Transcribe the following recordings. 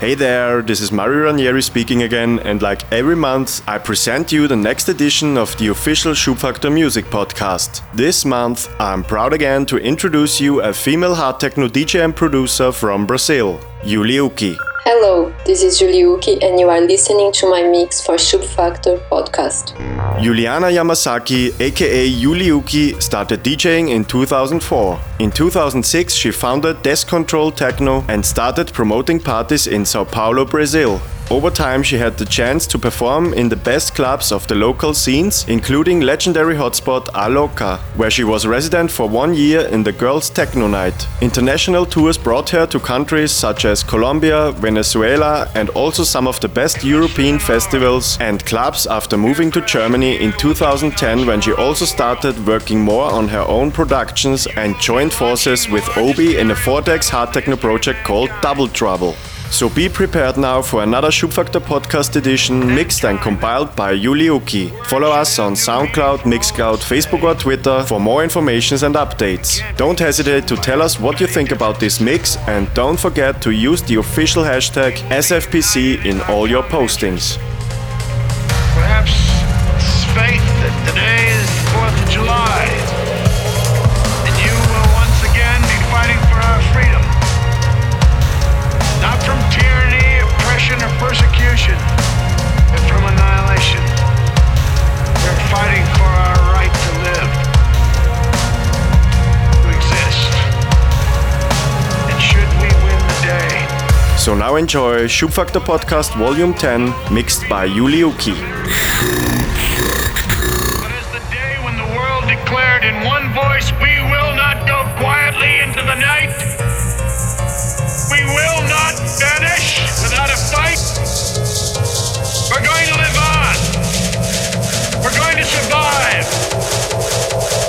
Hey there, this is Mario Ranieri speaking again, and like every month, I present you the next edition of the official Schubfaktor Music Podcast. This month, I'm proud again to introduce you a female hard techno DJ and producer from Brazil, Julyukie. Hello, this is Julyukie, and you are listening to my mix for Schubfaktor podcast. Juliana Yamasaki, aka Julyukie, started DJing in 2004. In 2006, she founded Desk Control Techno and started promoting parties in Sao Paulo, Brazil. Over time, she had the chance to perform in the best clubs of the local scenes, including legendary hotspot Aloka, where she was resident for one year in the Girls Techno Night. International tours brought her to countries such as Colombia, Venezuela, and also some of the best European festivals and clubs after moving to Germany in 2010 when she also started working more on her own productions and joined forces with Obi in a 4DX hard techno project called Double Trouble. So be prepared now for another Schubfaktor podcast edition mixed and compiled by Julyukie. Follow us on SoundCloud, Mixcloud, Facebook or Twitter for more informations and updates. Don't hesitate to tell us what you think about this mix and don't forget to use the official hashtag SFPC in all your postings. Perhaps it's fate that So now enjoy Schubfaktor Podcast Volume 10 mixed by Julyukie. But as the day when the world declared in one voice, we will not go quietly into the night. We will not vanish without a fight. We're going to live on. We're going to survive.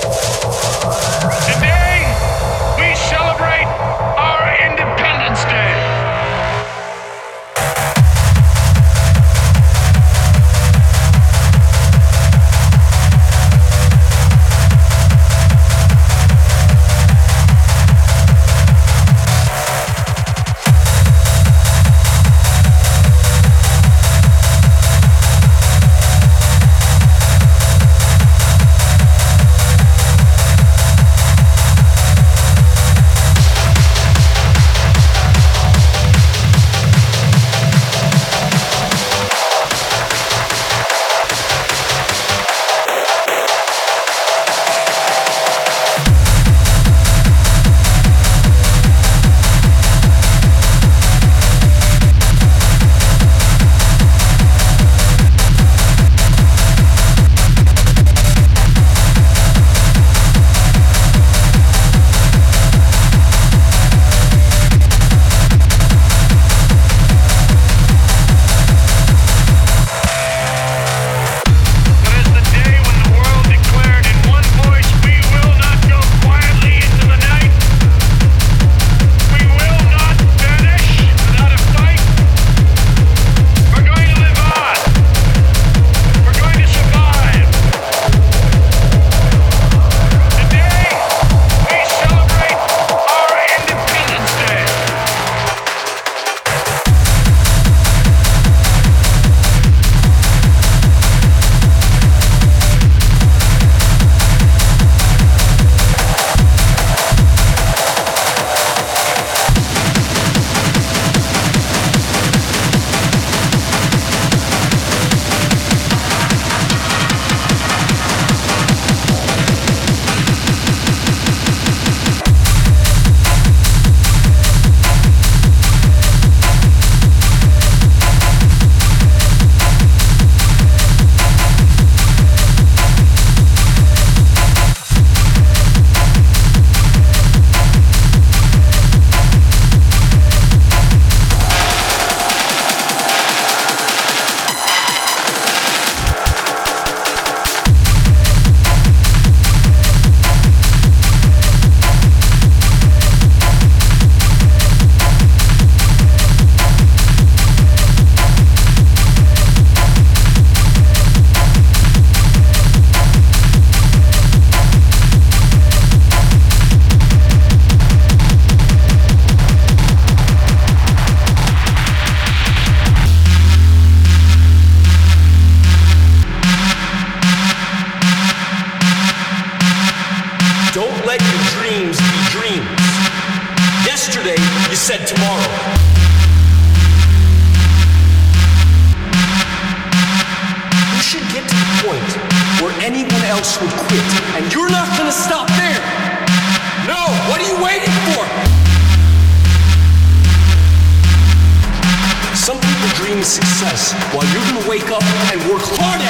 party.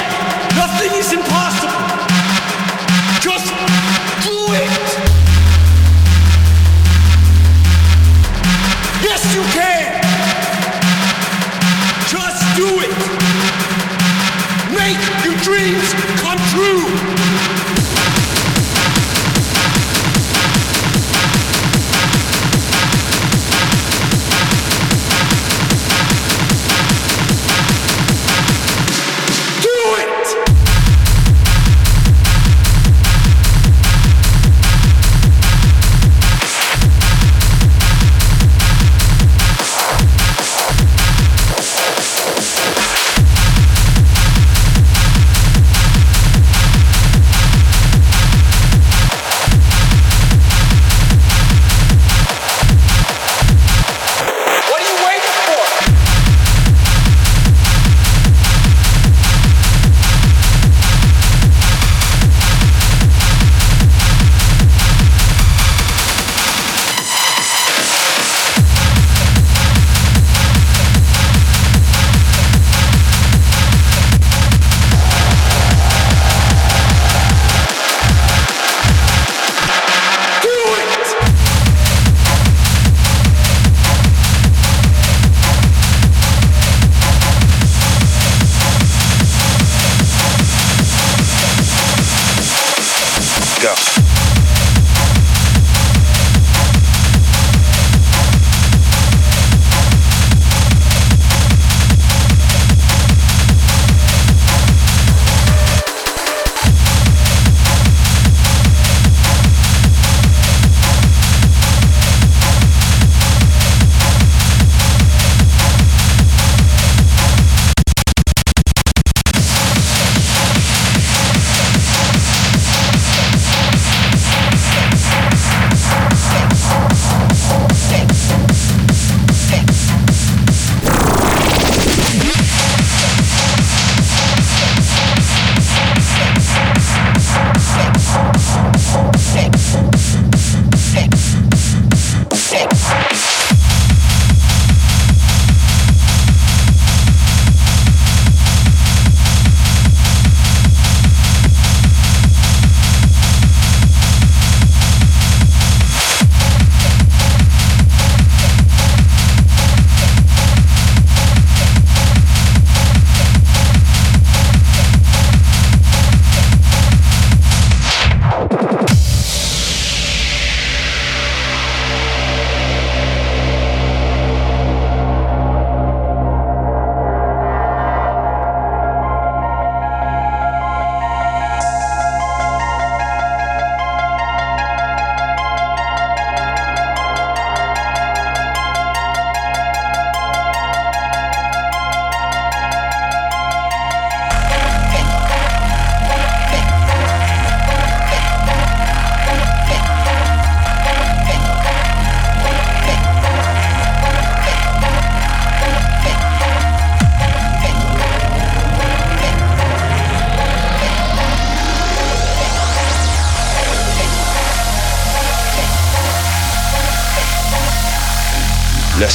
Nothing is impossible. Just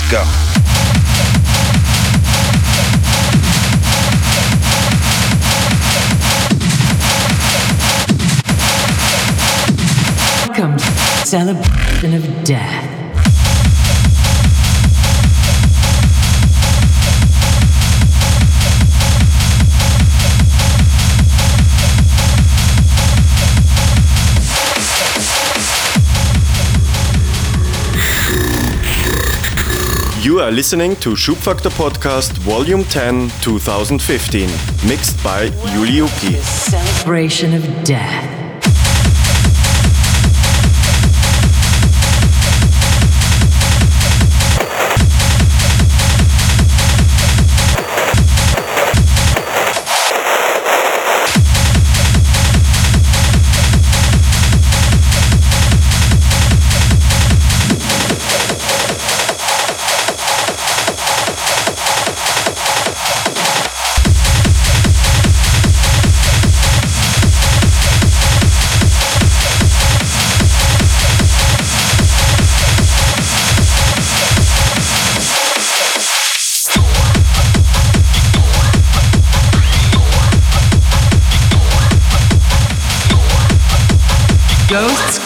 Let's go. Welcome to Celebration of Death. You are listening to Schubfaktor Podcast Volume 10, 2015, mixed by Julyukie. Celebration of Death.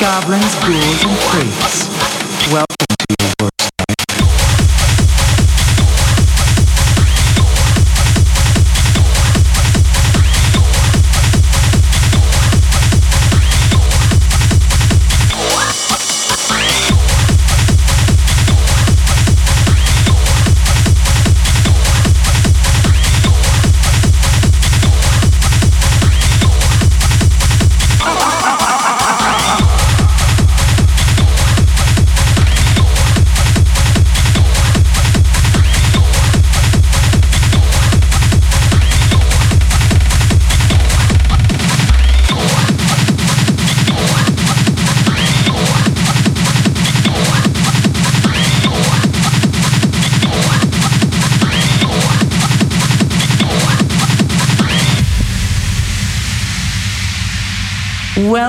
goblins, ghouls, and freaks.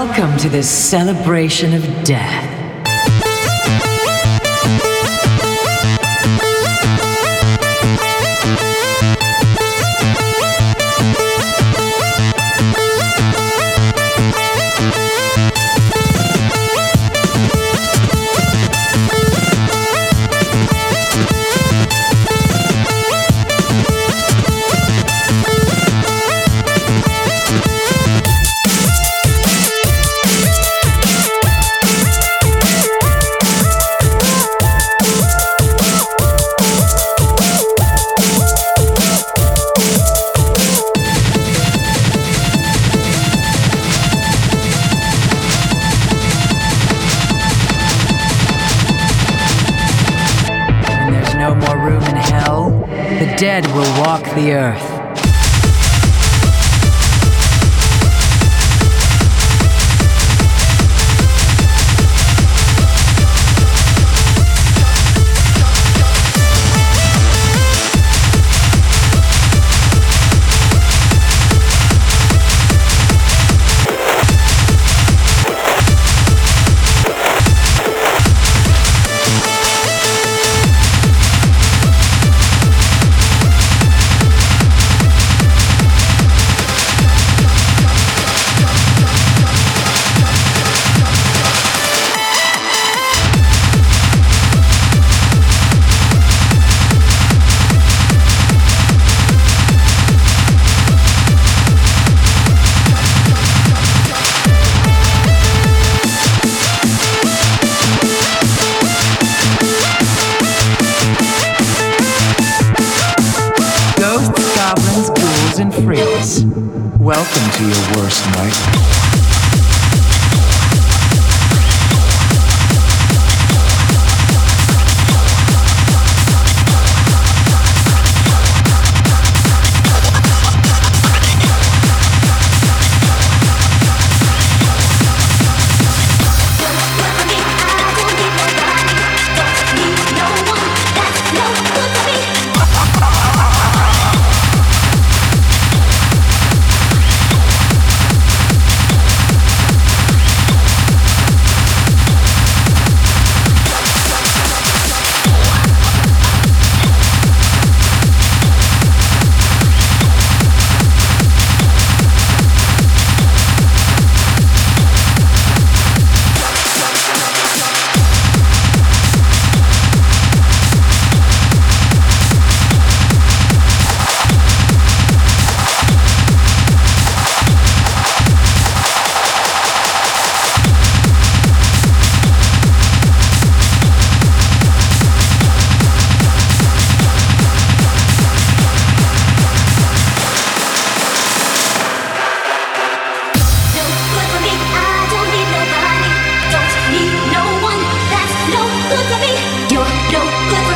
Welcome to this celebration of death. don't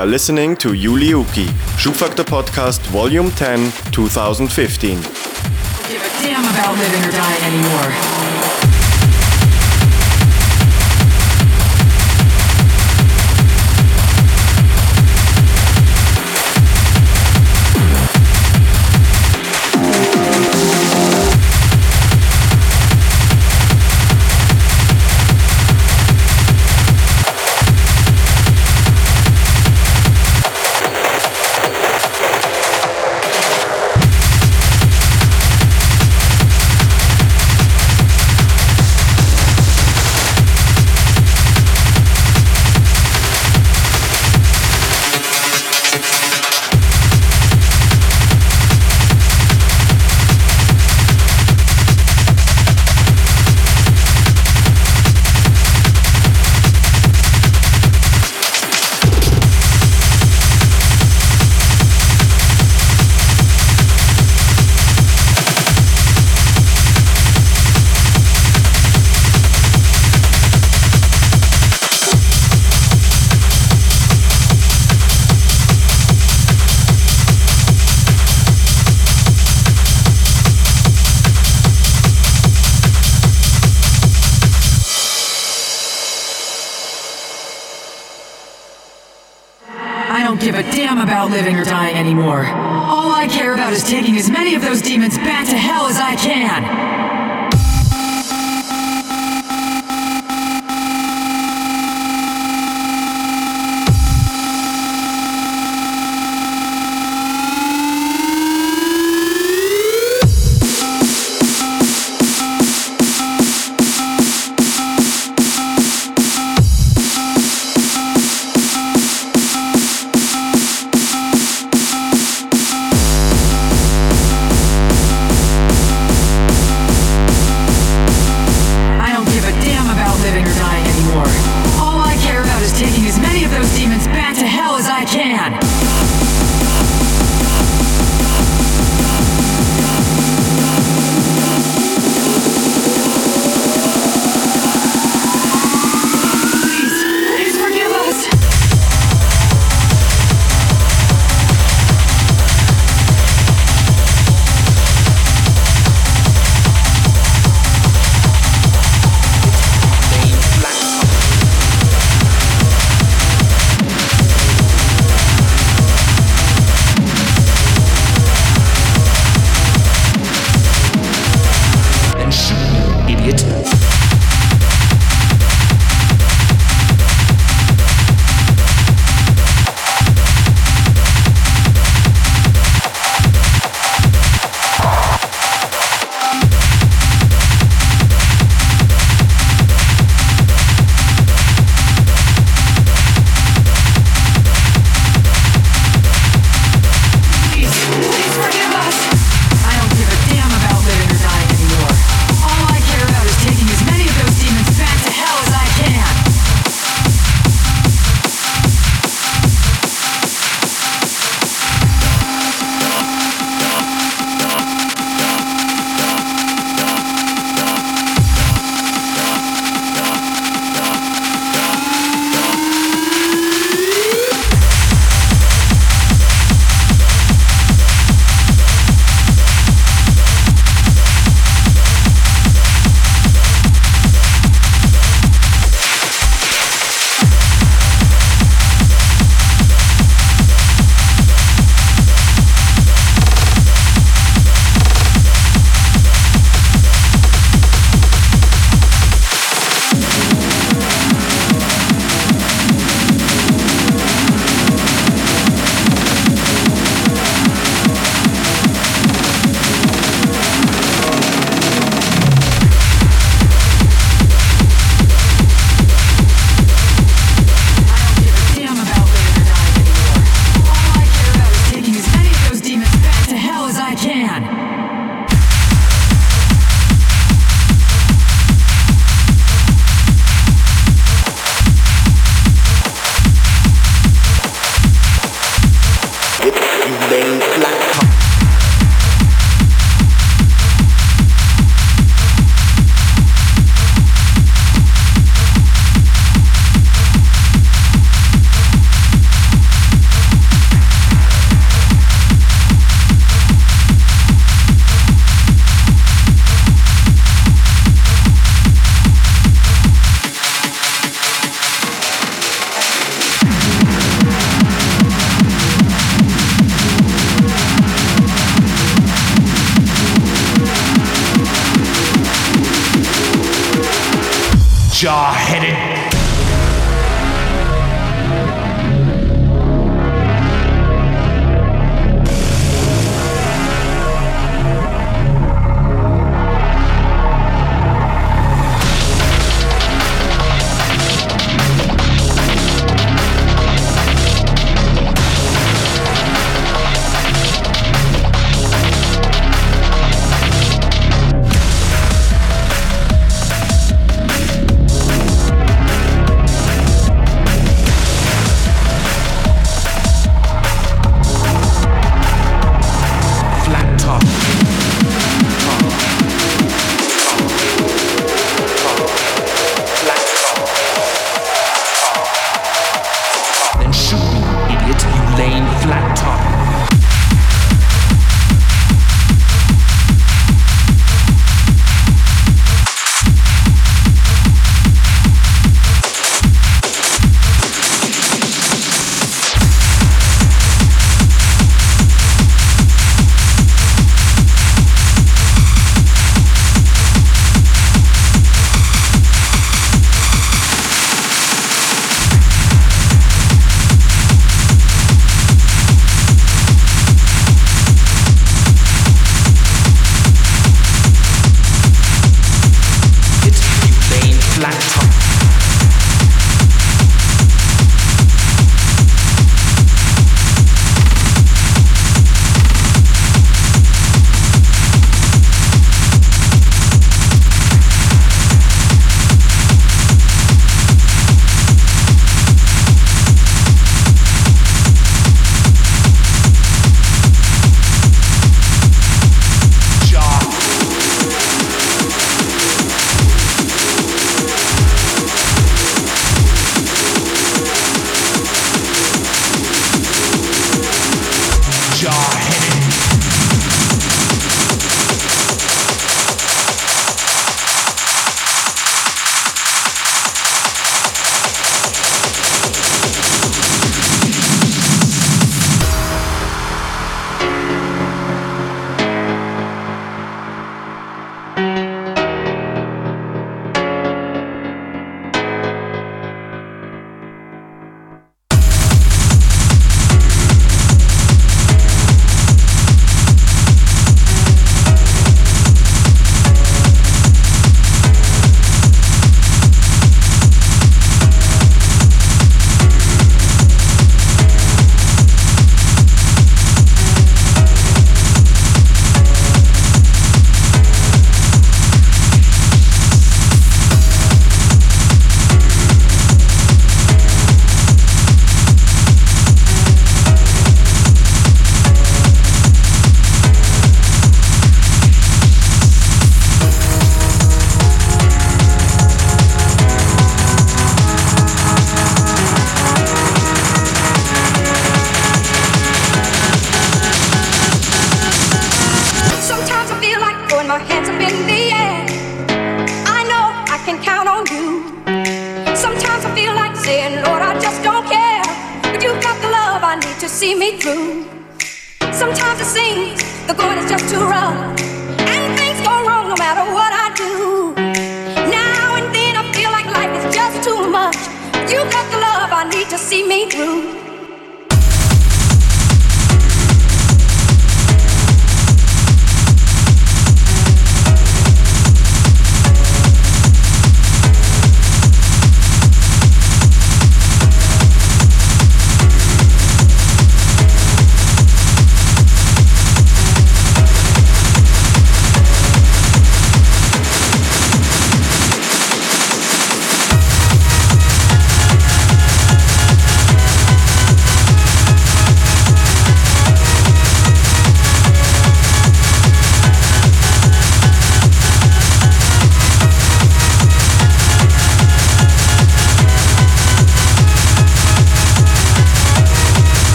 are listening to Julyukie, Schubfaktor Podcast Volume 10, 2015. Give a damn about living or dying anymore. Anymore. All I care about is taking as many of those demons back to hell as I can.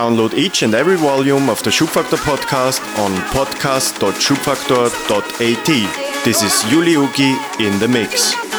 Download each and every volume of the Schubfaktor podcast on podcast.schubfaktor.at. This is Julyukie in the mix.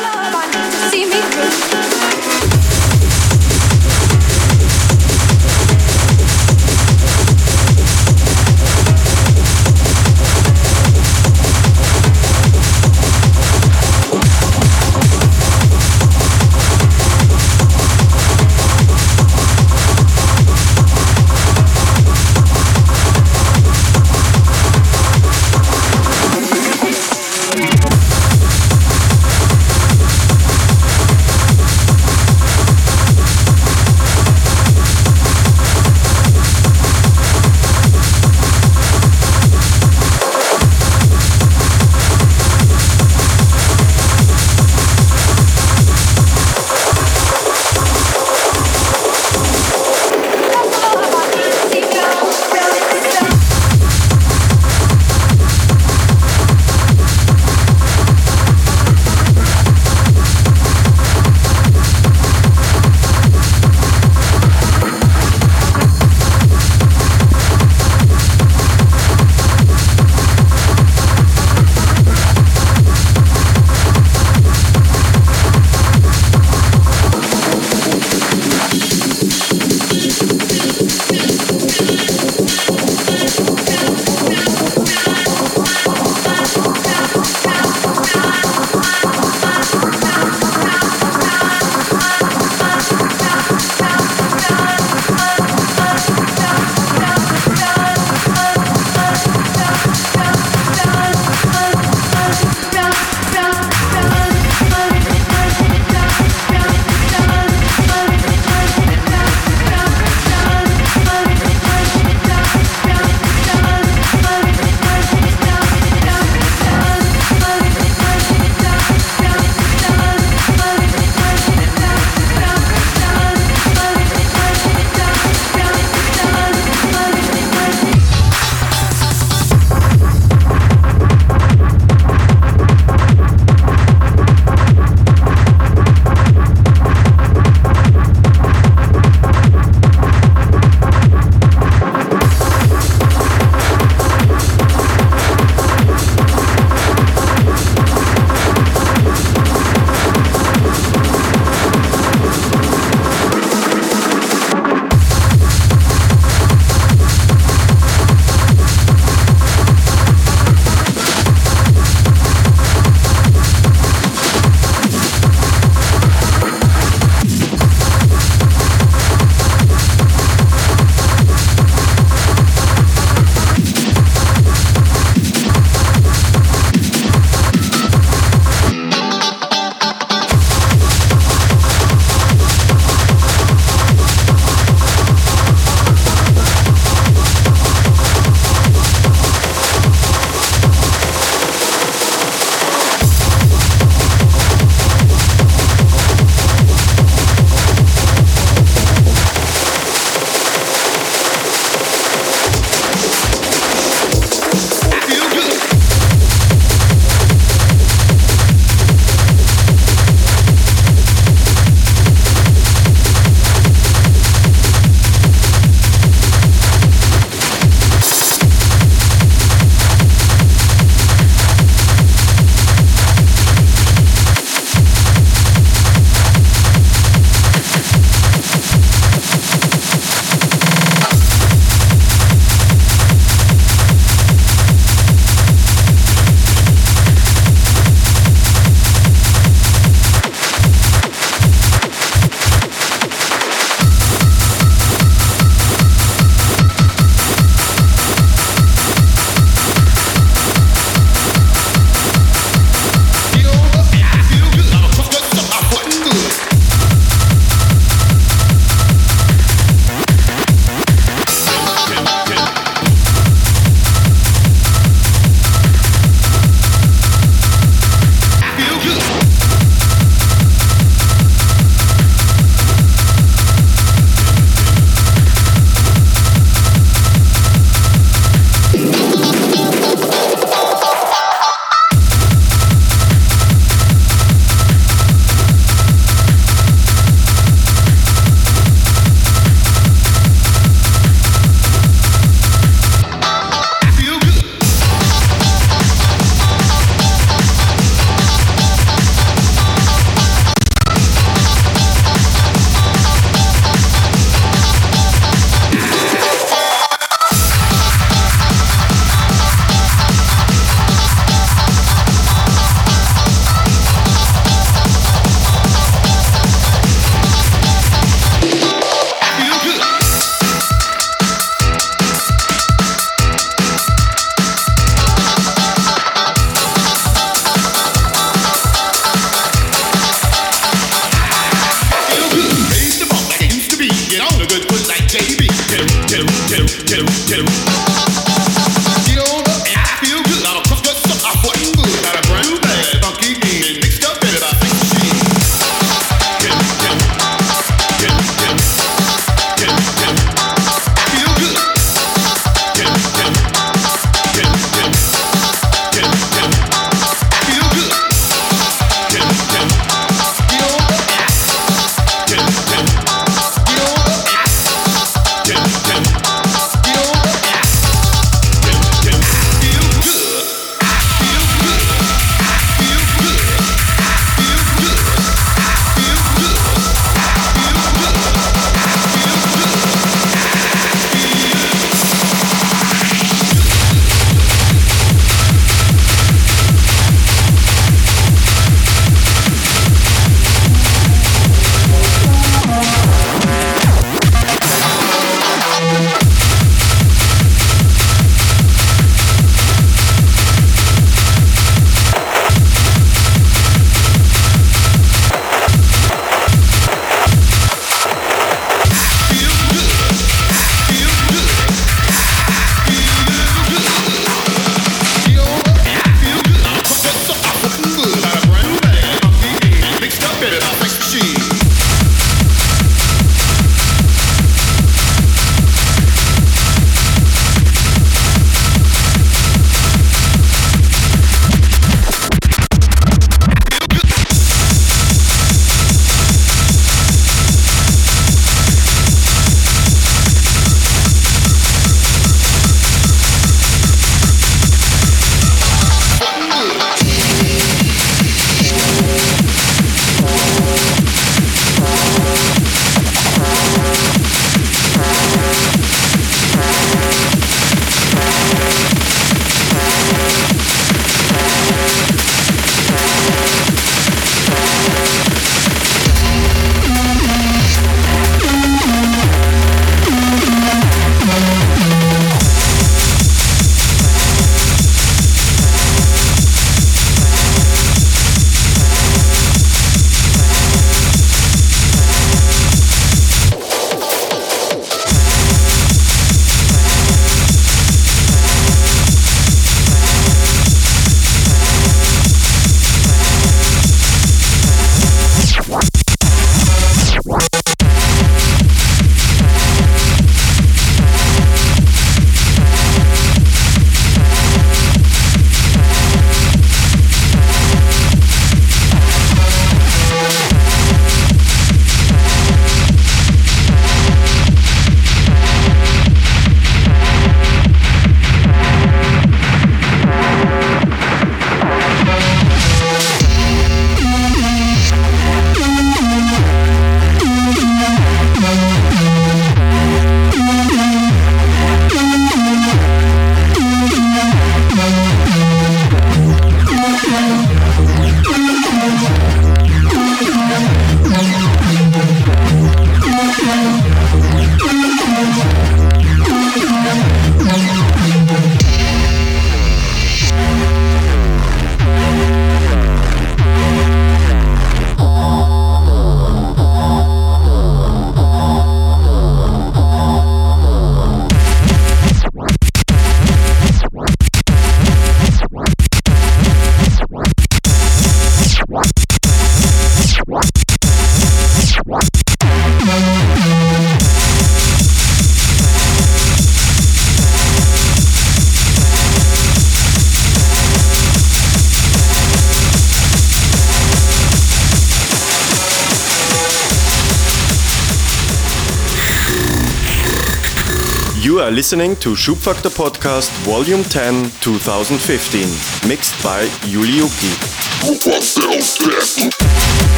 are listening to Schubfaktor Podcast Volume 10 2015, mixed by Julyukie.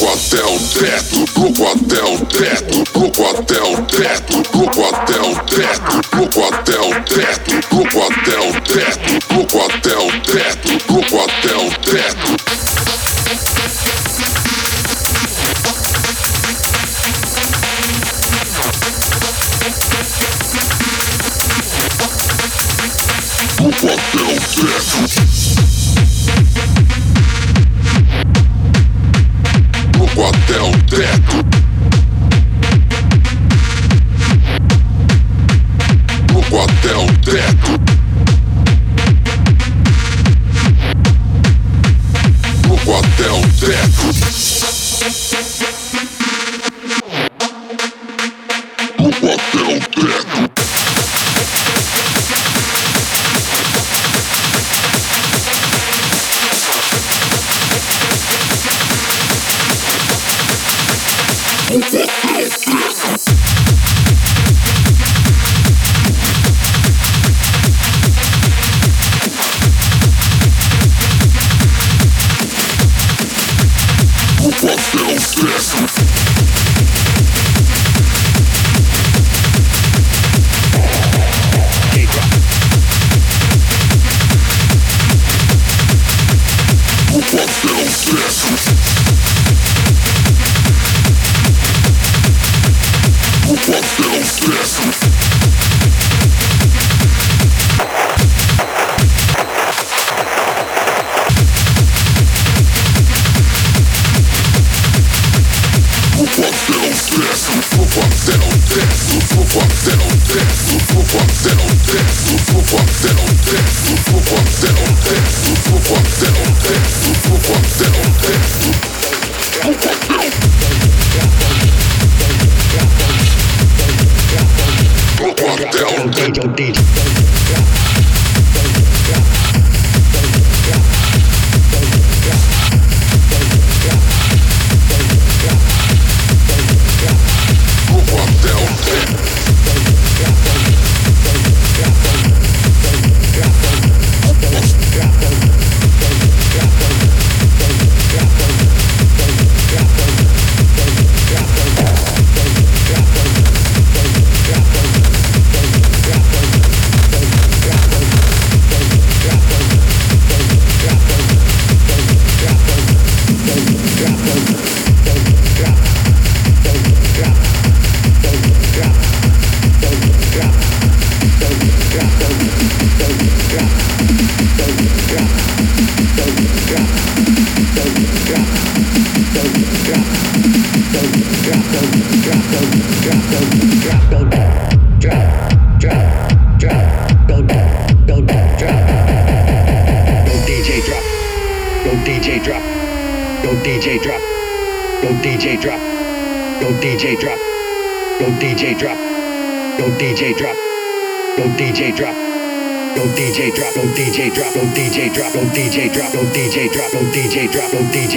Louco até o teto, louco até o teto, louco até o teto, louco até o teto, louco até o teto, louco até o teto, louco até o teto, louco até o teto. Look até o teto.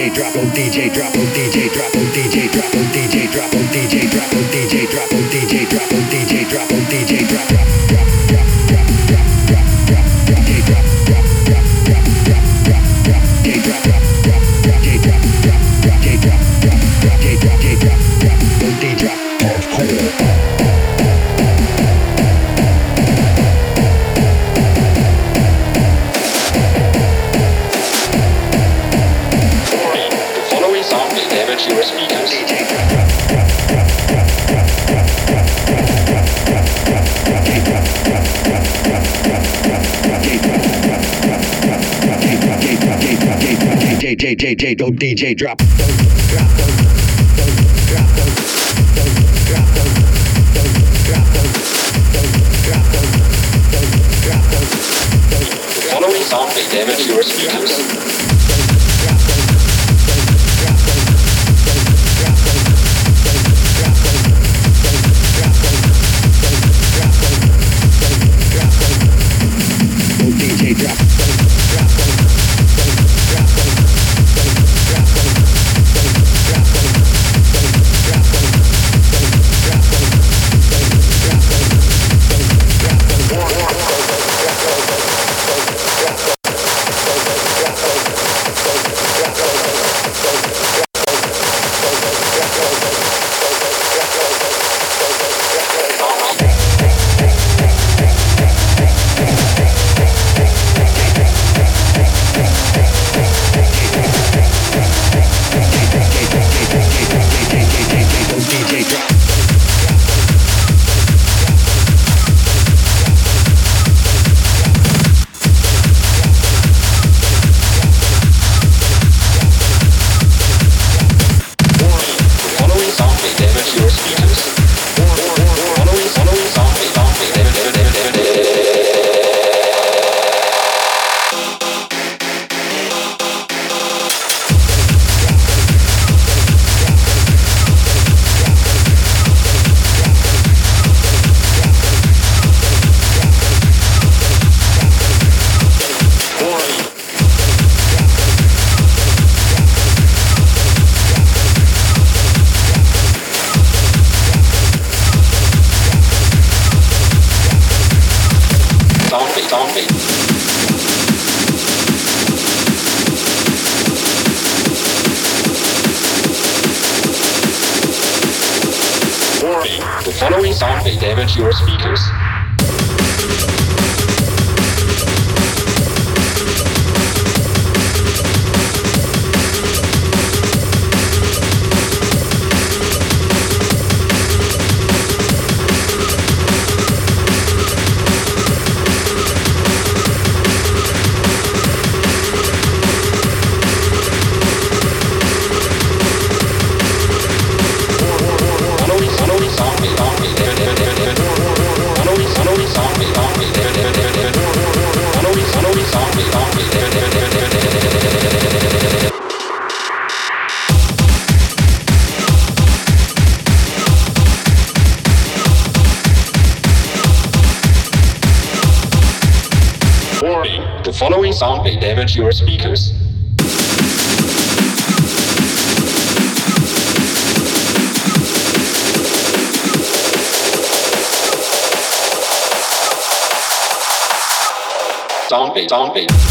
DJ drop oh DJ drop oh DJ drop oh DJ drop oh DJ drop oh DJ drop oh DJ drop oh DJ drop oh DJ drop oh DJ drop drop drop drop. DJ, drop. The following song may damage your speakers. your speakers. Zombie, zombie.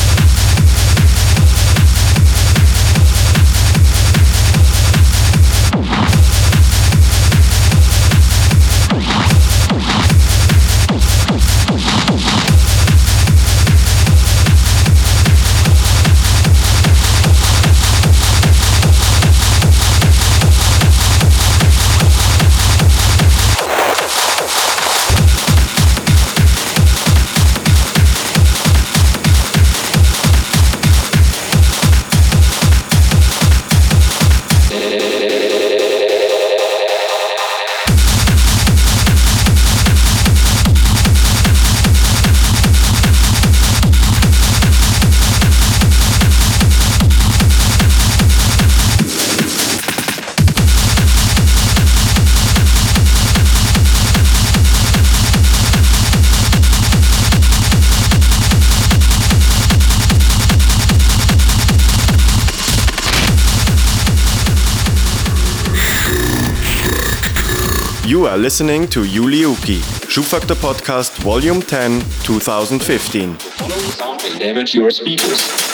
Listening to Julyukie, Schubfaktor Podcast Volume 10, 2015. Sound may damage your speakers.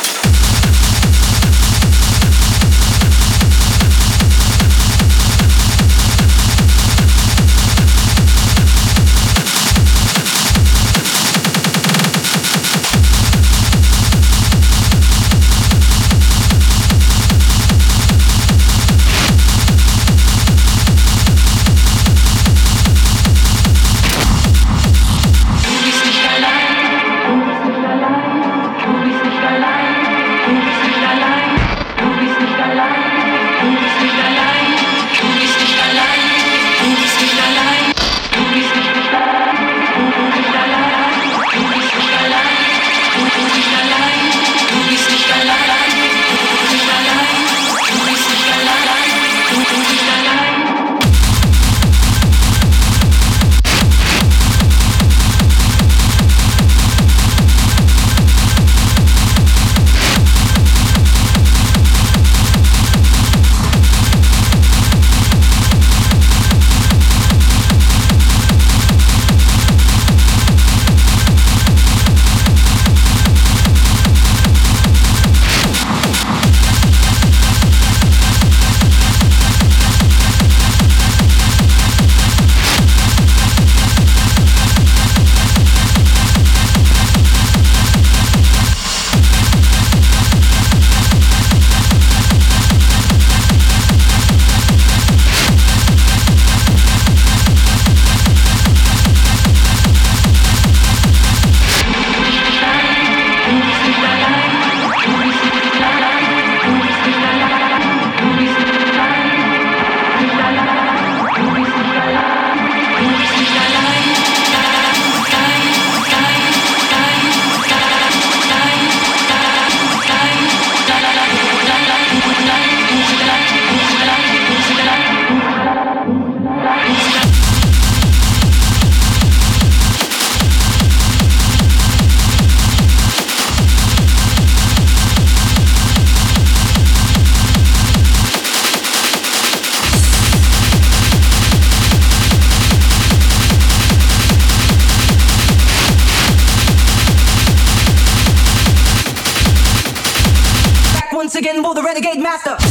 Rambo the Renegade Master.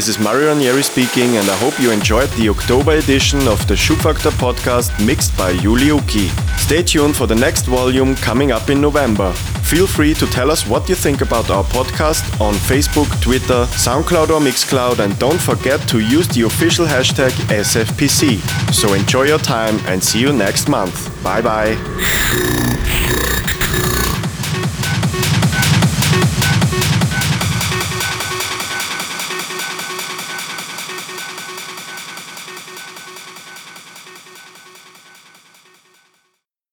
This is Mario Ranieri speaking, and I hope you enjoyed the October edition of the Schubfaktor podcast mixed by Julyukie. Stay tuned for the next volume coming up in November. Feel free to tell us what you think about our podcast on Facebook, Twitter, SoundCloud, or Mixcloud, and don't forget to use the official hashtag SFPC. So enjoy your time and see you next month. Bye bye.